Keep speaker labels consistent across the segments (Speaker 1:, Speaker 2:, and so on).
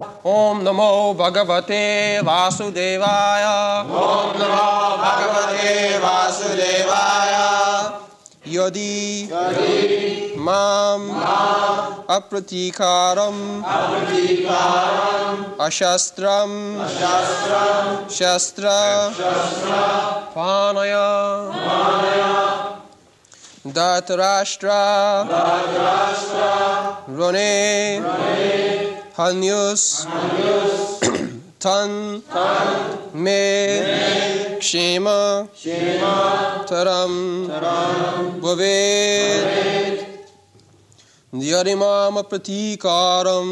Speaker 1: ॐ नमो भगवते वासुदेवाय।
Speaker 2: ॐ नमो भगवते वासुदेवाय।
Speaker 1: यदि माम् अप्रतीकारम् अशस्त्रम् शस्त्र पानय। Dhritarashtra Hanyus. Tan. Tan. Me. me kshema. Kshema. Taram. Taram. Bhavet. Yarimamatikaram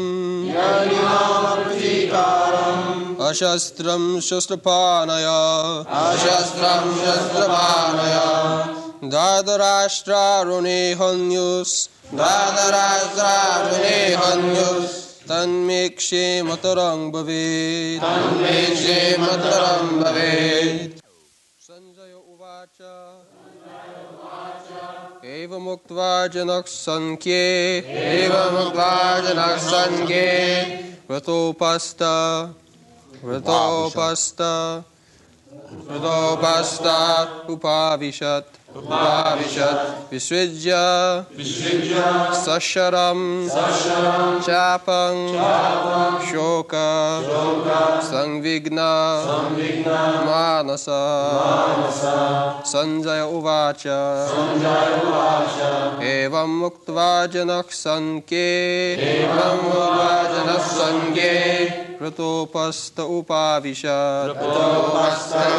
Speaker 1: Yarimamatikaram
Speaker 2: Ashastram Shastrapanaya
Speaker 1: Ashastram Shastrapanaya
Speaker 2: Dadarashtra Runehanyus Dadarashtra Runehanyus
Speaker 1: तन्मे क्षेमतरं भवेत्
Speaker 2: तन्मे क्षेमतरं भवेत्
Speaker 1: सञ्जय उवाच एवमुक्त्वा जनः सङ्ख्ये
Speaker 2: एवमुक्त्वा जनः सङ्गे
Speaker 1: व्रतोपस्त व्रतोपस्त व्रतोपस्त उपाविशत्
Speaker 2: उपाविशत्
Speaker 1: विसृज्य सशरं चापं शोक संविघ्न मानस सञ्जय उवाच एवं मुक्त्वा जनः सङ्के
Speaker 2: जनः सङ्गे
Speaker 1: व्रतोपस्त उपाविशत्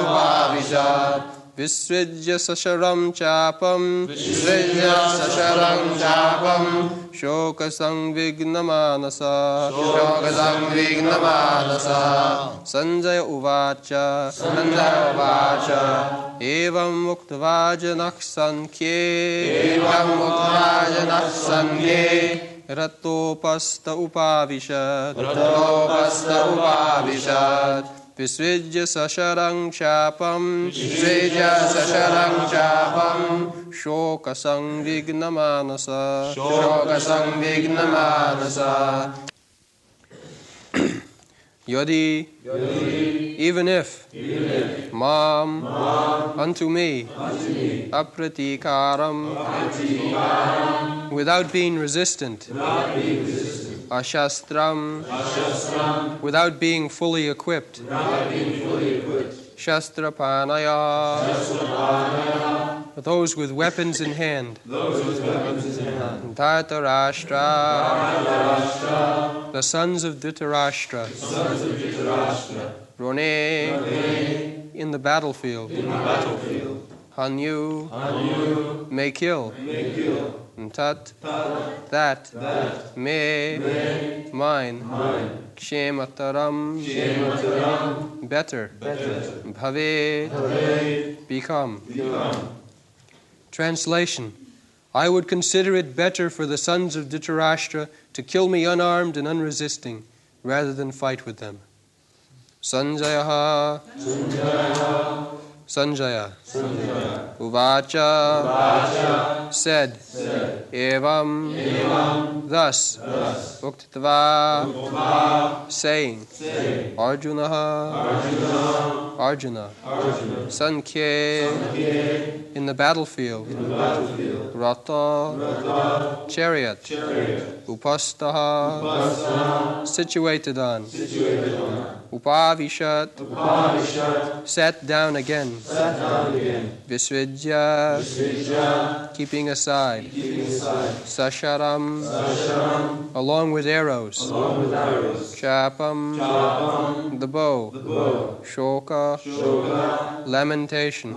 Speaker 2: उपाविशत्
Speaker 1: विसृज्य सशरं चापं।
Speaker 2: सृज्य सशरं चापं।
Speaker 1: शोकसंविघ्नमानस।
Speaker 2: शोकसंविघ्नमानस।
Speaker 1: सञ्जय उवाच।
Speaker 2: सञ्जय उवाच।
Speaker 1: एवं मुक्त्वा जनः सङ्ख्ये।
Speaker 2: एवं मुक्त्वा जनः सङ्गे
Speaker 1: रतोपस्त उपाविशत्।
Speaker 2: रतोपस्त उपाविशत्
Speaker 1: विसृज्य सशरं चापं
Speaker 2: सृज्य सशरं चापं
Speaker 1: शोकसंविघ्नमानस
Speaker 2: शोकसंविघ्नमानस
Speaker 1: Yadi, even if, Mam, unto me, Apratikaram, without being resistant, Ashastram, without being fully equipped, Shastrapanaya, those with weapons in hand, Dhartarashtra, the sons of Dhritarashtra, Rone, in the battlefield, in the battlefield. Hanyu, may kill, Tat, that, may, mine, Kshemataram, better, Bhave, become. Translation I would consider it better for the sons of Dhritarashtra to kill me unarmed and unresisting rather than fight with them. Sanjaya. Sanjaya. Uvacha. Said. Evam. Evam. thus. Uktva. Saying. Arjuna. Arjuna. Sankhe in the battlefield. Rata chariot. Upastaha situated on. Upavishat sat down again. Visvidya keeping aside. Sasharam along with arrows. Chapam the bow. Shoka lamentation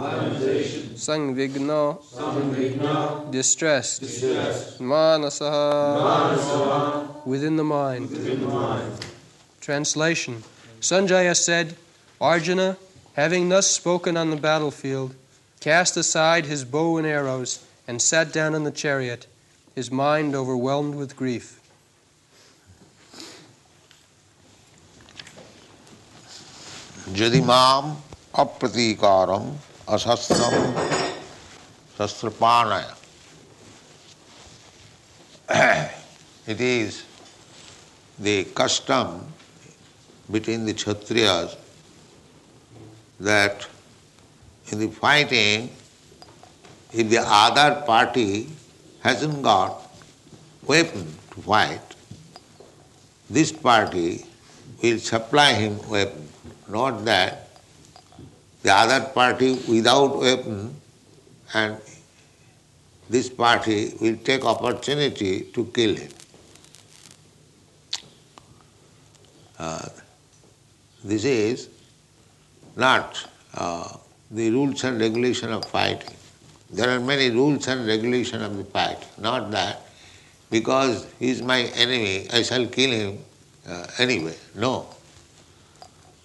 Speaker 1: Sang Vigno, distress, distressed. Manasaha, within, the mind. Translation Sanjaya said, Arjuna, having thus spoken on the battlefield, cast aside his bow and arrows and sat down in the chariot, his mind overwhelmed with grief.
Speaker 3: যদি মাম অপ্রতিকারম Sastrapana. it is the custom between the Kshatriyas that in the fighting, if the other party hasn't got weapon to fight, this party will supply him weapon. Not that the other party without weapon and this party will take opportunity to kill him. Uh, this is not uh, the rules and regulation of fighting. There are many rules and regulation of the fight. Not that because he is my enemy, I shall kill him uh, anyway. No.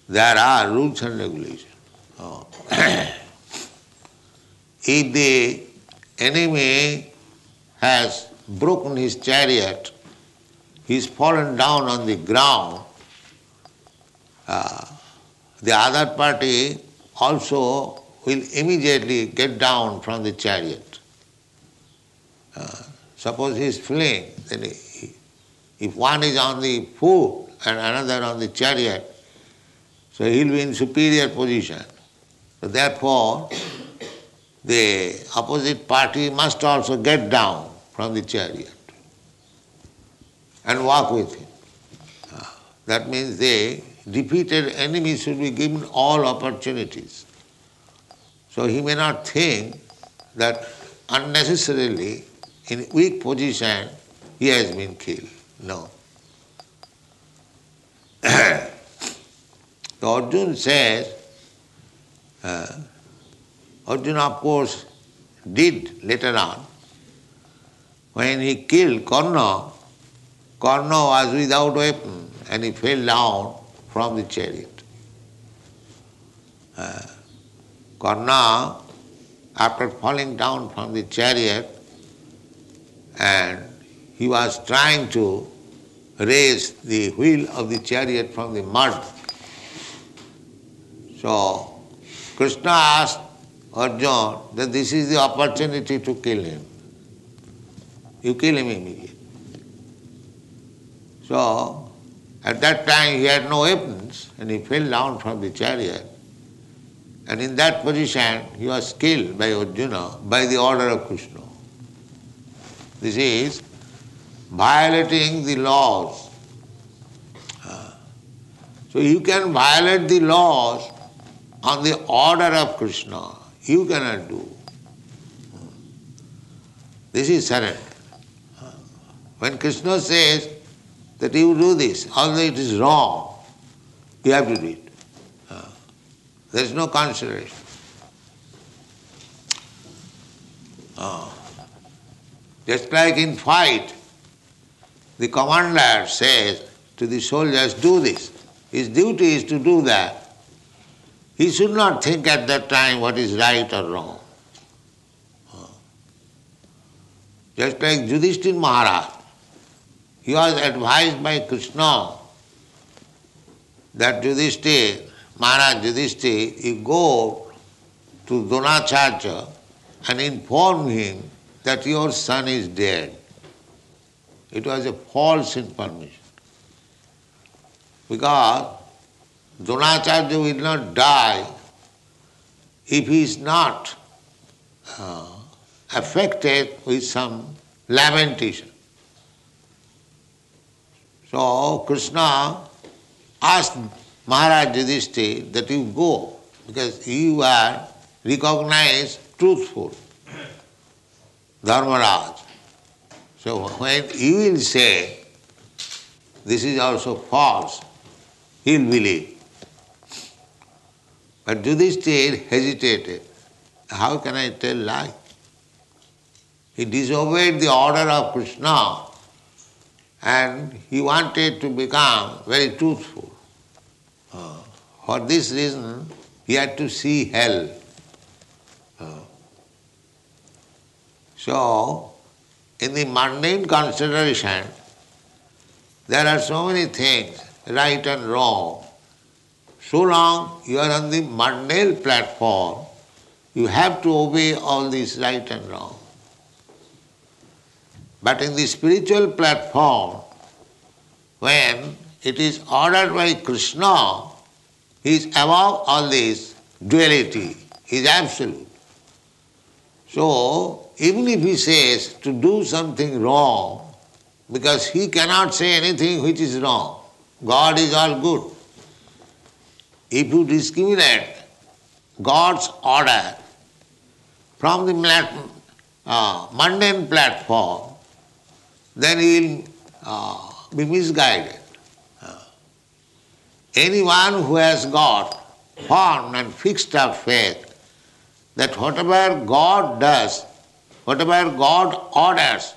Speaker 3: There are rules and regulations. Oh. if the enemy has broken his chariot, he's fallen down on the ground, uh, the other party also will immediately get down from the chariot. Uh, suppose he is fleeing, then he, if one is on the foot and another on the chariot, so he will be in superior position. So therefore, the opposite party must also get down from the chariot and walk with him. That means the defeated enemy should be given all opportunities. So he may not think that unnecessarily in weak position he has been killed. No. the Arjuna says, uh, Arjuna of course did later on. When he killed Karna, Karna was without weapon and he fell down from the chariot. Uh, Karna, after falling down from the chariot, and he was trying to raise the wheel of the chariot from the mud. So Krishna asked Arjuna that this is the opportunity to kill him. You kill him immediately. So at that time he had no weapons and he fell down from the chariot. And in that position he was killed by Arjuna by the order of Krishna. This is violating the laws. So you can violate the laws on the order of Krishna. You cannot do. This is surrender. When Krishna says that you do this, although it is wrong, you have to do it. There is no consideration. Just like in fight, the commander says to the soldiers, do this. His duty is to do that. He should not think at that time what is right or wrong. Just like Yudhishthir Maharaj, he was advised by Krishna that Yudhishthir Maharaj Yudhishthir, you go to Dronacharya and inform him that your son is dead. It was a false information. Because Dronacharya will not die if he is not uh, affected with some lamentation. So Krishna asked Maharaj Yudhishthir that you go because you are recognized truthful, Dharmaraj. So when you will say this is also false, he will believe. But Yudhishthir hesitated. How can I tell lie? He disobeyed the order of Krishna and he wanted to become very truthful. Uh, for this reason, he had to see hell. Uh, so, in the mundane consideration, there are so many things, right and wrong. So long you are on the mundane platform, you have to obey all these right and wrong. But in the spiritual platform, when it is ordered by Krishna, he is above all this duality, he is absolute. So, even if he says to do something wrong, because he cannot say anything which is wrong, God is all good. If you discriminate God's order from the uh, mundane platform, then you will uh, be misguided. Uh, anyone who has got firm and fixed up faith that whatever God does, whatever God orders,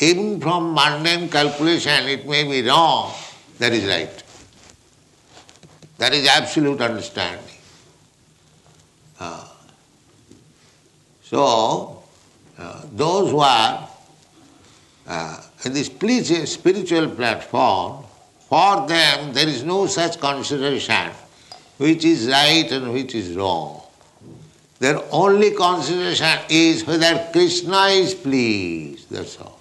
Speaker 3: even from mundane calculation it may be wrong, that is right. That is absolute understanding. Uh, so, uh, those who are uh, in this spiritual platform, for them there is no such consideration which is right and which is wrong. Their only consideration is whether Krishna is pleased, that's all.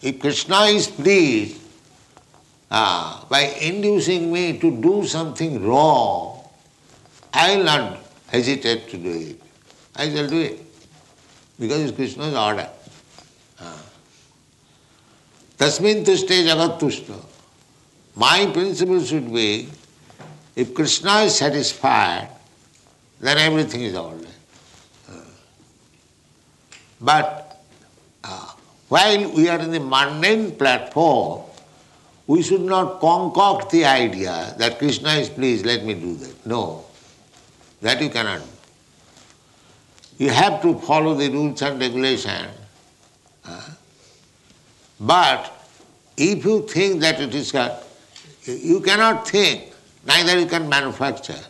Speaker 3: If Krishna is pleased uh, by inducing me to do something wrong, I will not hesitate to do it. I shall do it because it's Krishna's order. Tasmin tushte jagat tushta. My principle should be if Krishna is satisfied, then everything is all right. But uh, while we are in the mundane platform, we should not concoct the idea that Krishna is pleased, let me do that. No, that you cannot do. You have to follow the rules and regulations. But if you think that it is, you cannot think, neither you can manufacture.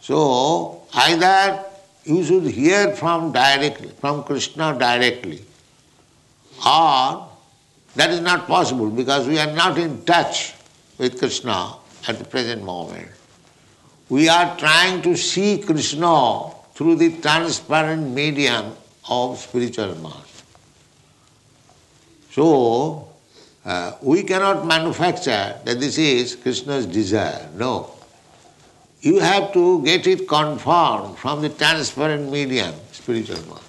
Speaker 3: So either you should hear from directly, from Krishna directly, or that is not possible because we are not in touch with Krishna at the present moment. We are trying to see Krishna through the transparent medium of spiritual mass. So, uh, we cannot manufacture that this is Krishna's desire. No. You have to get it confirmed from the transparent medium, spiritual mind.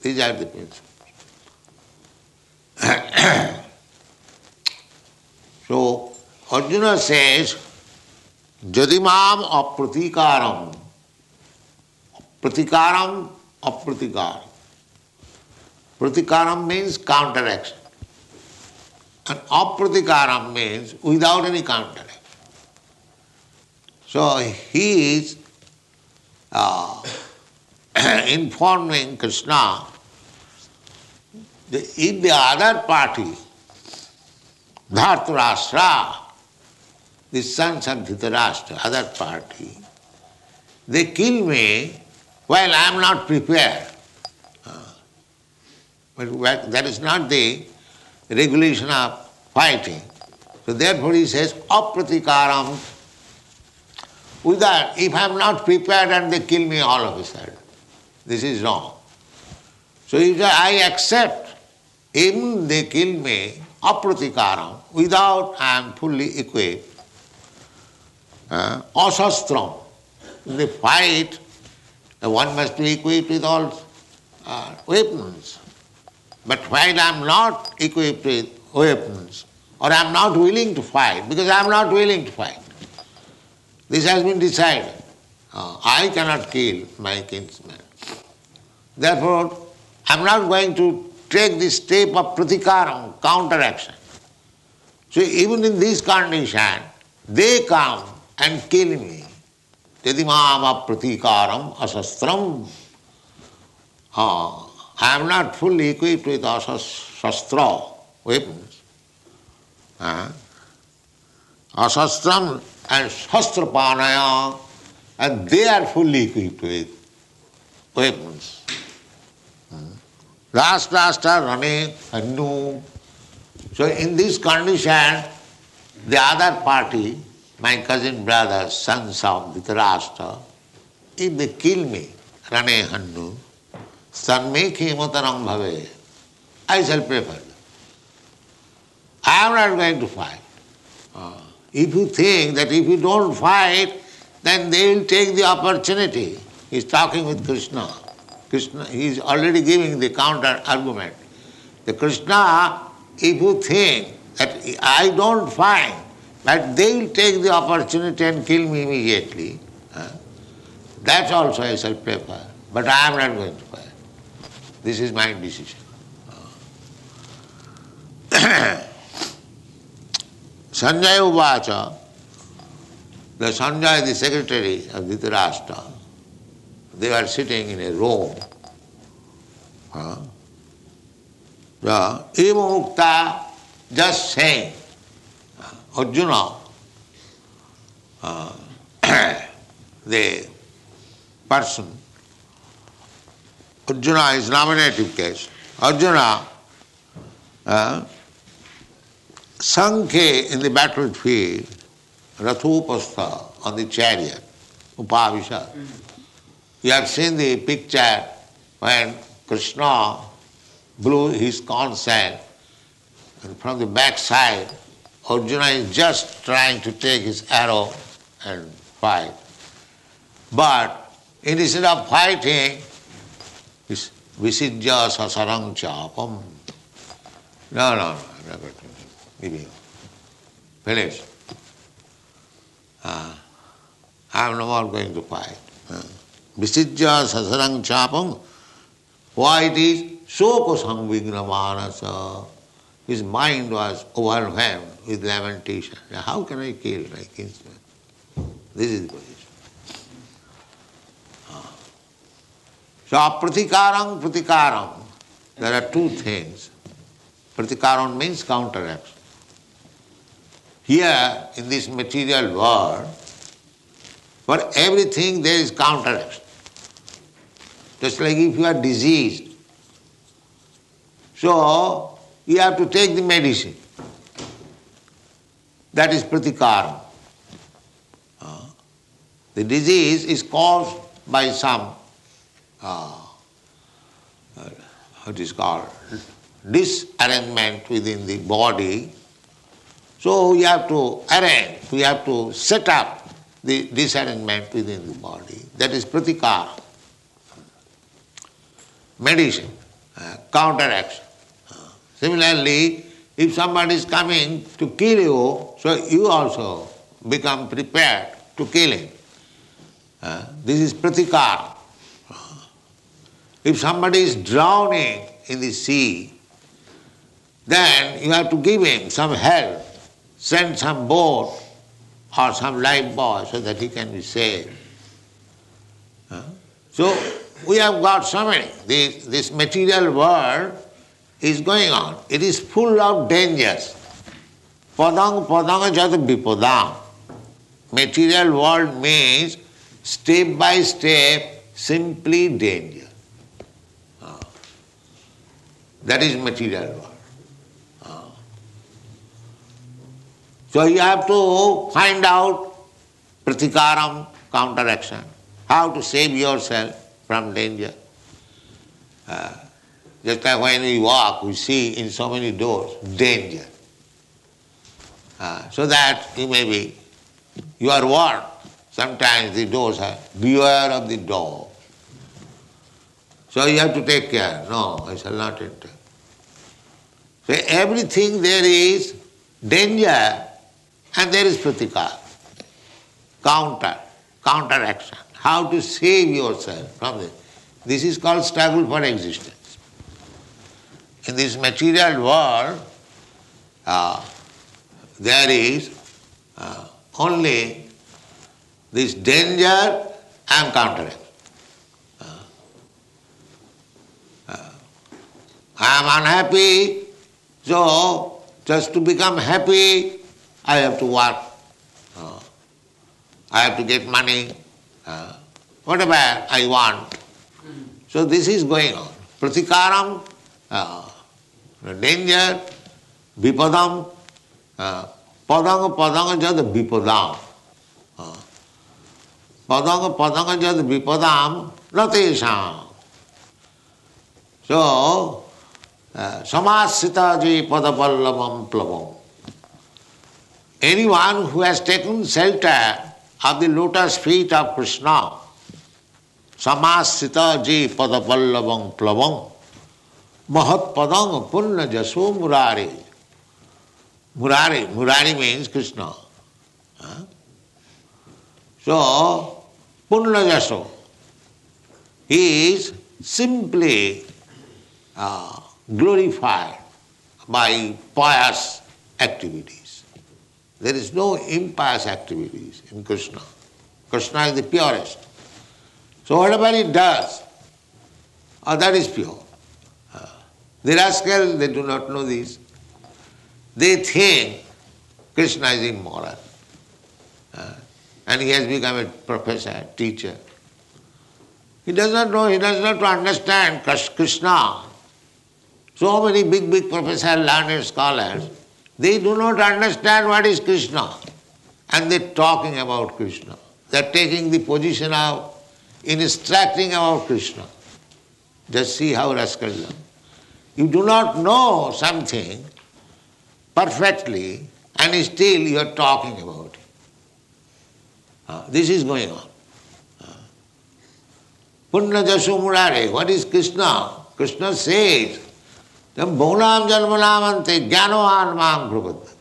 Speaker 3: These are the principles. so, Arjuna says, Jadimam apratikaram. Pratikaram apratikaram. Pratikaram means counteraction. And apratikaram means without any counteraction. So he is uh, informing Krishna that if the other party, Dhartarashtra, the sons of Dhritarashtra, other party, they kill me while I am not prepared. Uh, but that is not the regulation of fighting. So therefore he says, apratikaram. With that, if I am not prepared and they kill me all of a sudden, this is wrong. So he says, I accept, even they kill me, apratikaram, without I am fully equipped, uh, asastram. In the fight, one must be equipped with all uh, weapons. But while I am not equipped with weapons, or I am not willing to fight, because I am not willing to fight, this has been decided. Uh, I cannot kill my kinsman. Therefore, I am not going to take the step of pratikaram, counteraction. So even in this condition, they come and kill me. Tadimam pratikaram asastram. Uh, I am not fully equipped with shastra, weapons. Uh, asastram and shastrapanaya, and they are fully equipped with weapons. Last, last are running new. So in this condition, the other party, my cousin brother, sons of Dhritarashtra, if they kill me, Rane Hannu, Sanme Khimataram Bhave. I shall prefer. I'm not going to fight. Uh, if you think that if you don't fight, then they will take the opportunity. He's talking with Krishna. Krishna, he is already giving the counter argument. The Krishna, if you think that I don't find, but they will take the opportunity and kill me immediately, uh, that also I shall prefer. But I am not going to fight. This is my decision. Sanjay Uvacha, the Sanjay, the secretary of Dhritarashtra, they were sitting in a room. Huh? The Eva just saying, Arjuna, uh, the person, Arjuna is nominative case. Arjuna, uh, Sankhe in the battlefield, Rathupastha on the chariot, Upavisha. You have seen the picture when Krishna blew his shell and from the back side Arjuna is just trying to take his arrow and fight. But instead of fighting, visijya sasarang chapam. No, no, no, give you. Finish. Uh, I'm no more going to fight. Uh, visijya sasarang chapam. Why it is? Soko samvigna manasa. His mind was overwhelmed with lamentation. How can I kill my kinsman? This is the position. So pratikaram, pratikaram. There are two things. Pratikaram means counteraction. Here in this material world, for everything there is counteraction. Just like if you are diseased. So you have to take the medicine. That is pratikaram. Uh, the disease is caused by some uh, uh, what is called disarrangement within the body. So we have to arrange, we have to set up the disarrangement within the body. That is pratikara. Medicine, uh, counteraction. Uh, similarly, if somebody is coming to kill you, so you also become prepared to kill him. Uh, this is pratikara. If somebody is drowning in the sea, then you have to give him some help, send some boat or some lifebuoy so that he can be saved. So we have got so many. This, this material world is going on. It is full of dangers. Padang padang jat. Material world means step by step simply danger. That is material world. Ah. So you have to find out pratikaram, counteraction, how to save yourself from danger. Uh, just like when we walk, we see in so many doors danger. Uh, so that you may be, you are warned. Sometimes the doors are, beware of the door. So you have to take care. No, I shall not enter. So everything there is danger and there is pratikar. Counter, counteraction. How to save yourself from this. This is called struggle for existence. In this material world, uh, there is uh, only this danger I and counteraction. I am unhappy, so just to become happy, I have to work. Uh, I have to get money, uh, whatever I want. So this is going on. Pratikaram, uh, danger, vipadam, uh, padanga padanga jad vipadam. Uh, padanga padanga jad vipadam natesham. So, समाश्रिता ji पदपल्लवम प्लवम anyone who has taken shelter of the lotus feet of Krishna, samasita ji padapallavang plavang, mahat padang punna jaso murari. Murari, murari means Krishna. So, punna jaso, he is simply uh, glorified by pious activities. There is no impious activities in Krishna. Krishna is the purest. So whatever he does, oh, that is pure. The rascals, they do not know this. They think Krishna is immoral. Uh, and he has become a professor, teacher. He does not know, he does not understand Krishna. So many big, big professors, learned scholars, they do not understand what is Krishna. And they're talking about Krishna. They're taking the position of instructing about Krishna. Just see how rascals are. You do not know something perfectly and still you are talking about it. Uh, this is going on. Punna Jasu what is Krishna? Krishna says, Bhunam Jalmanamante Jnanohan Mam Prabhupada.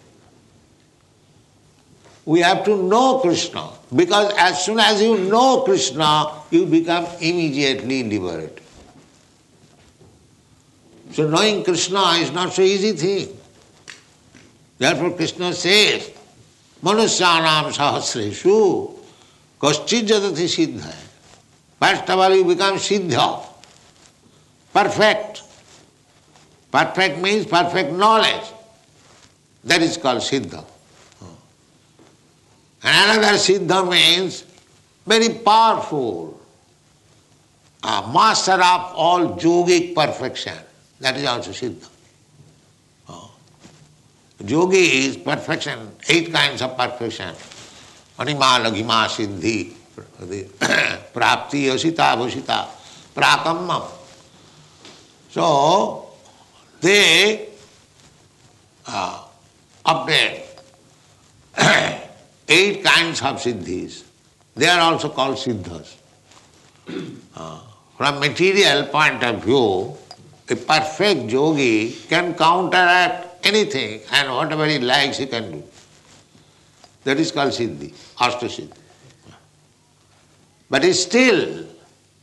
Speaker 3: We have to know Krishna because as soon as you know Krishna, you become immediately liberated. So knowing Krishna is not so easy thing. Therefore Krishna says, Manusyanam sahasreshu kaschid jadati siddha. First of all, you become Siddha, perfect. Perfect means perfect knowledge. That is called Siddha. Another Siddha means very powerful, a master of all yogic perfection. That is also Siddha. Yogi is perfection, eight kinds of perfection. Anima, Laghima, Siddhi, Prapti, Asita, Bhusita, Prakambam. So, they uh, obtain eight kinds of siddhis. They are also called siddhas. Uh, from material point of view, a perfect yogi can counteract anything and whatever he likes he can do. That is called siddhi, ashtasiddhi. But still,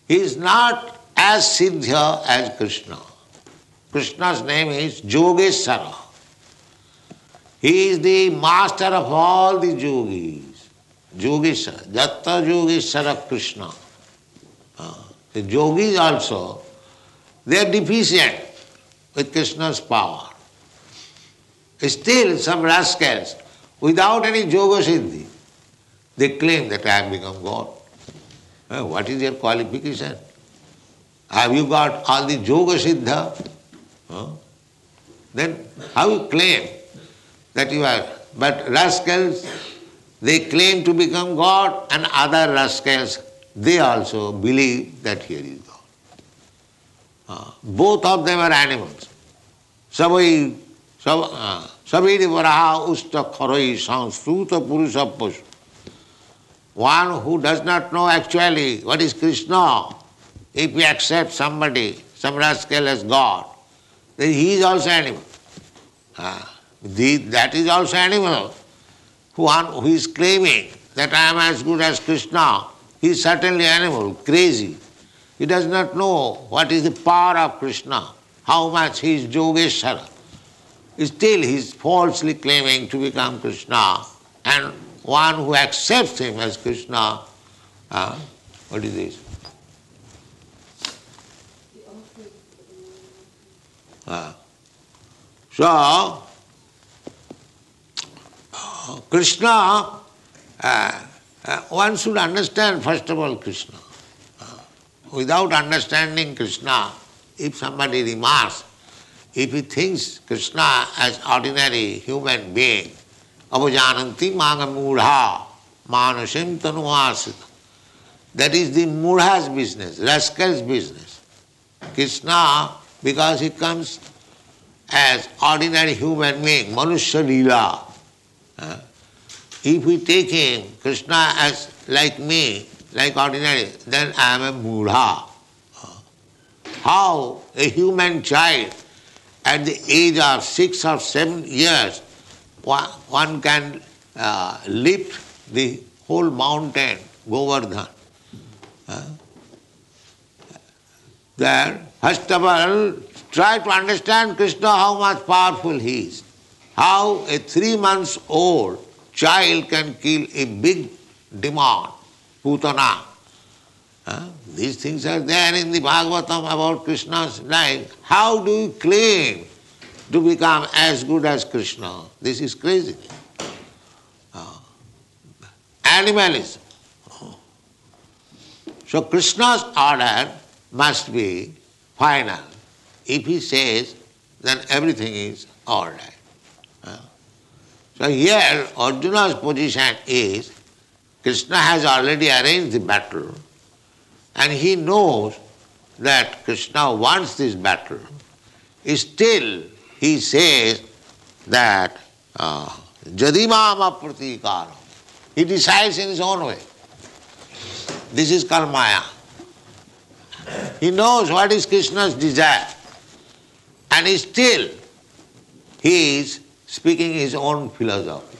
Speaker 3: he is not as Siddha as Krishna. Krishna's name is Yogeshwara. He is the master of all the yogis. Yogeshwara, Jatta Yogeshwara Krishna. Uh, the yogis also, they are deficient with Krishna's power. Still, some rascals, without any yoga siddhi, they claim that I have become God. What is your qualification? Have you got all the yoga siddha? Then how you claim that you are? But rascals, they claim to become God, and other rascals, they also believe that here is God. Uh, both of them are animals. Savai, savai varaha purusha. One who does not know actually what is Krishna, if he accepts somebody, some rascal as God, then he is also animal. Ah, the, that is also animal. One who is claiming that I am as good as Krishna, he is certainly animal, crazy. He does not know what is the power of Krishna, how much he is Yogeshwara. Still he is falsely claiming to become Krishna and one who accepts him as Krishna, uh, what is this? Uh, so, Krishna, uh, uh, one should understand first of all Krishna. Uh, without understanding Krishna, if somebody remarks, if he thinks Krishna as ordinary human being, avajananti manga mudha manasim tanuasita. That is the mudha's business, rascal's business. Krishna, because he comes as ordinary human being, manusya uh, if we take him, Krishna, as like me, like ordinary, then I am a mudha. How a human child at the age of six or seven years, one, one can uh, lift the whole mountain, Govardhan. Uh, there, first of all, try to understand Krishna how much powerful he is. How a three months old child can kill a big demon, Putana. Uh, these things are there in the Bhagavatam about Krishna's life. How do you claim to become as good as Krishna? This is crazy. Uh, animalism. So Krishna's order must be final. If he says, then everything is all right. So here Arjuna's position is Krishna has already arranged the battle and he knows that Krishna wants this battle. Still he says that uh, Jadimama pratikara. He decides in his own way. This is called Maya. He knows what is Krishna's desire. And he still he is speaking his own philosophy.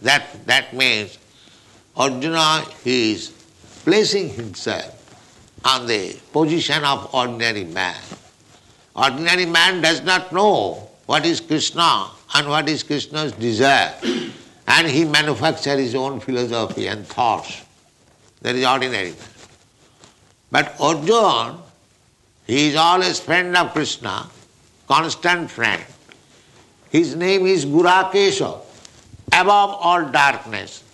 Speaker 3: That, that means Arjuna is placing himself on the position of ordinary man. Ordinary man does not know what is Krishna and what is Krishna's desire, and he manufactures his own philosophy and thoughts. That is ordinary man. But Arjuna, he is always friend of Krishna, constant friend. His name is Gudakesha, above all darkness.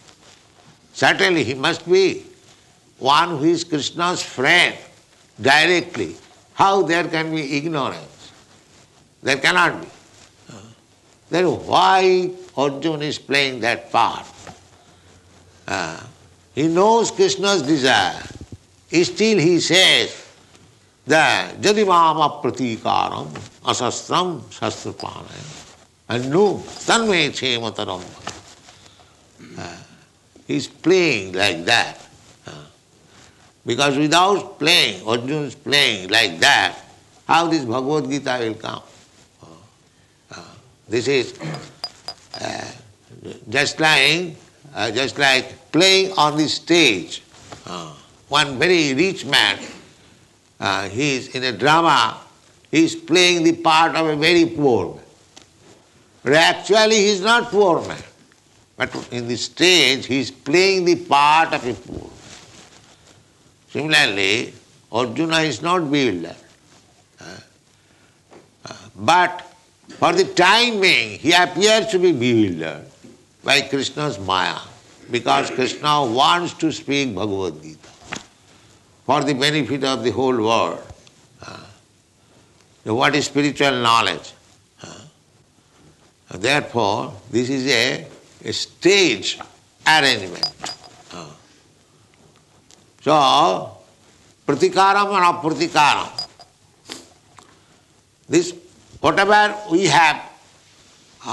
Speaker 3: Certainly he must be one who is Krishna's friend directly. How there can be ignorance? There cannot be. Then why Arjuna is playing that part? Uh, he knows Krishna's desire. Still he says that Jadimama pratikaram asastram sastrapanaya and no tanme chemataram. Uh, he's playing like that. Uh, because without playing, Arjuna is playing like that, how this Bhagavad Gita will come? Uh, this is just like just like playing on the stage. Uh, one very rich man, uh, he is in a drama, he is playing the part of a very poor man. But actually he is not poor man. But in the stage he is playing the part of a poor man. Similarly, Arjuna is not bewildered. Uh, uh, but for the time being, he appears to be bewildered by Krishna's Maya because Krishna wants to speak Bhagavad Gita for the benefit of the whole world. Uh, what is spiritual knowledge? Uh, therefore, this is a, a stage arrangement. Uh, so, pratikaram and apratikaram. This, whatever we have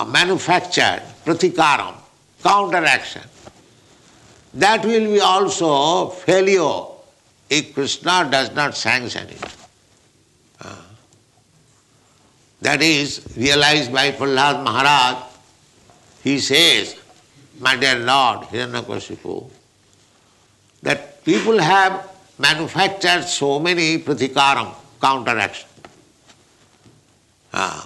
Speaker 3: manufactured, pratikaram, counteraction, that will be also failure if Krishna does not sanction it. Uh, that is realized by Prahlad Maharaj. He says, My dear Lord Hiranyakashipu, that people have manufactured so many pratikaram, counteraction. Uh,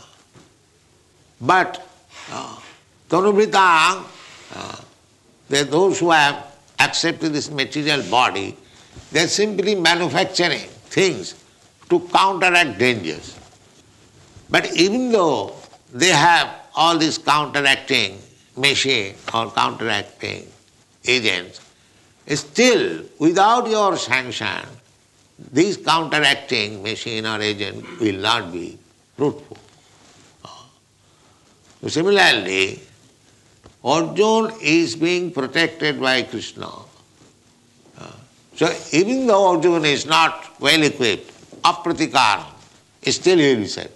Speaker 3: but uh, Tanubhritang, uh, those who have accepted this material body, they are simply manufacturing things to counteract dangers. But even though they have all these counteracting machine or counteracting agents, still without your sanction, this counteracting machine or agent will not be fruitful. Similarly, Arjuna is being protected by Krishna. So even though Arjuna is not well equipped, apratikar, still he will saved.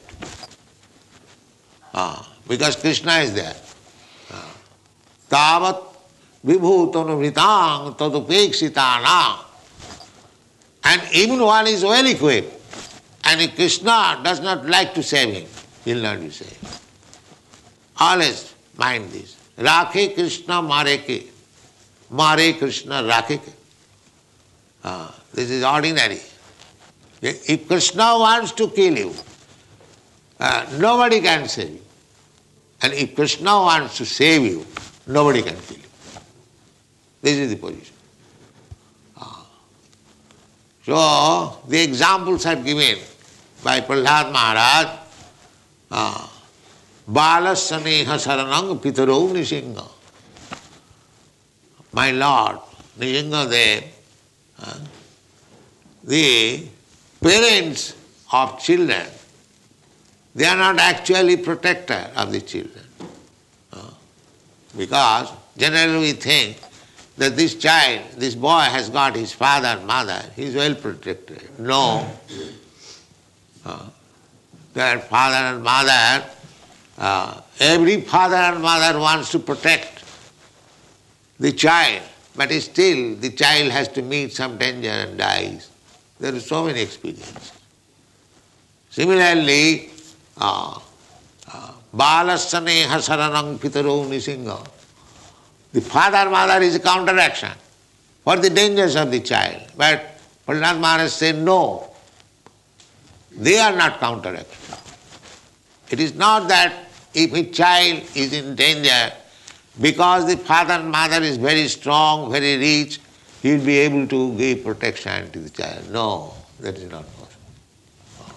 Speaker 3: Ah, because Krishna is there. Tavat vibhutanuvritang tadupekshitana. And even one is well equipped, and if Krishna does not like to save him, he will not be saved. Always mind this. Rakhe Krishna Mareke. Mare Krishna Rakhe. Uh, this is ordinary. If Krishna wants to kill you, uh, nobody can save you. And if Krishna wants to save you, nobody can kill you. This is the position. Uh, so, the examples are given by Prahlad Maharaj. Uh, Balasaneha Saranang Pitaro Nishinga. My Lord, Nishinga Dev, the parents of children, they are not actually protector of the children. Because generally we think that this child, this boy has got his father and mother, he is well protected. No. Their father and mother uh, every father and mother wants to protect the child, but still the child has to meet some danger and dies. There are so many experiences. Similarly, uh, uh, Balasane Hasaranang Pitaro Nisinga. The father mother is a counteraction for the dangers of the child. But Prahlad Maharaj said no, they are not counteraction. It is not that if a child is in danger, because the father and mother is very strong, very rich, he will be able to give protection to the child. No, that is not possible.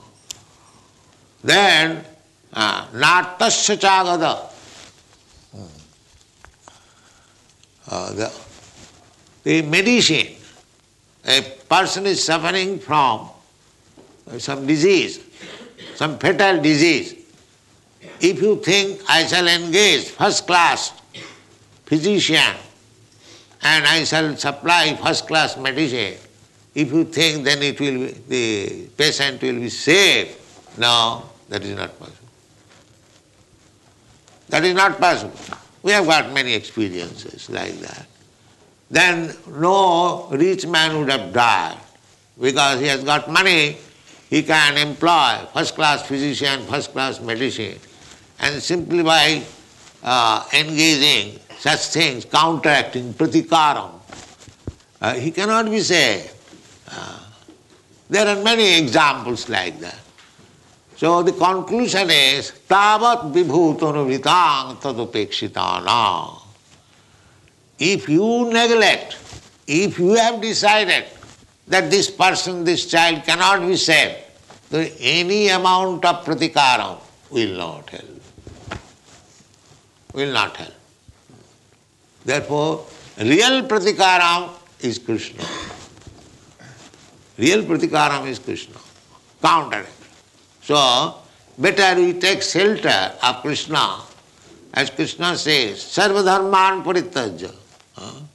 Speaker 3: Then, uh, natasya chagada. Uh, the, the medicine, a person is suffering from some disease, some fatal disease, if you think I shall engage first class physician and I shall supply first class medicine, if you think then it will be, the patient will be safe. no, that is not possible. That is not possible. We have got many experiences like that. Then no rich man would have died because he has got money, he can employ first class physician, first class medicine and simply by uh, engaging such things, counteracting, pratikaram, uh, he cannot be saved. Uh, there are many examples like that. So the conclusion is tavat vibhutanuvritang tadupekshitana. If you neglect, if you have decided that this person, this child cannot be saved, then any amount of pratikaram will not help will not help. Therefore, real pratikaram is Krishna. Real pratikaram is Krishna. Counter. So, better we take shelter of Krishna. As Krishna says, Sarva dharman paritajya.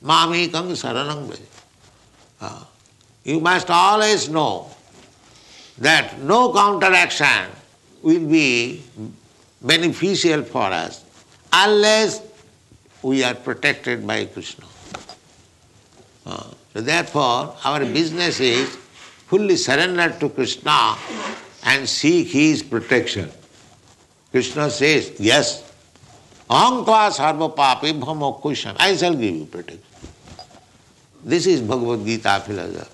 Speaker 3: Mamikam saranam braja. You must always know that no counteraction will be beneficial for us unless we are protected by Krishna. Uh, so therefore, our business is fully surrender to Krishna and seek his protection. Krishna says, yes, tva sarva papi bhamo I shall give you protection. This is Bhagavad Gita philosophy.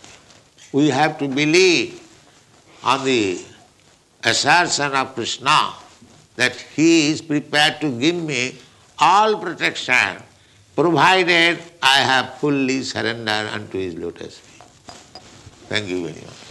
Speaker 3: We have to believe on the assertion of Krishna that he is prepared to give me all protection provided I have fully surrendered unto his lotus feet. Thank you very much.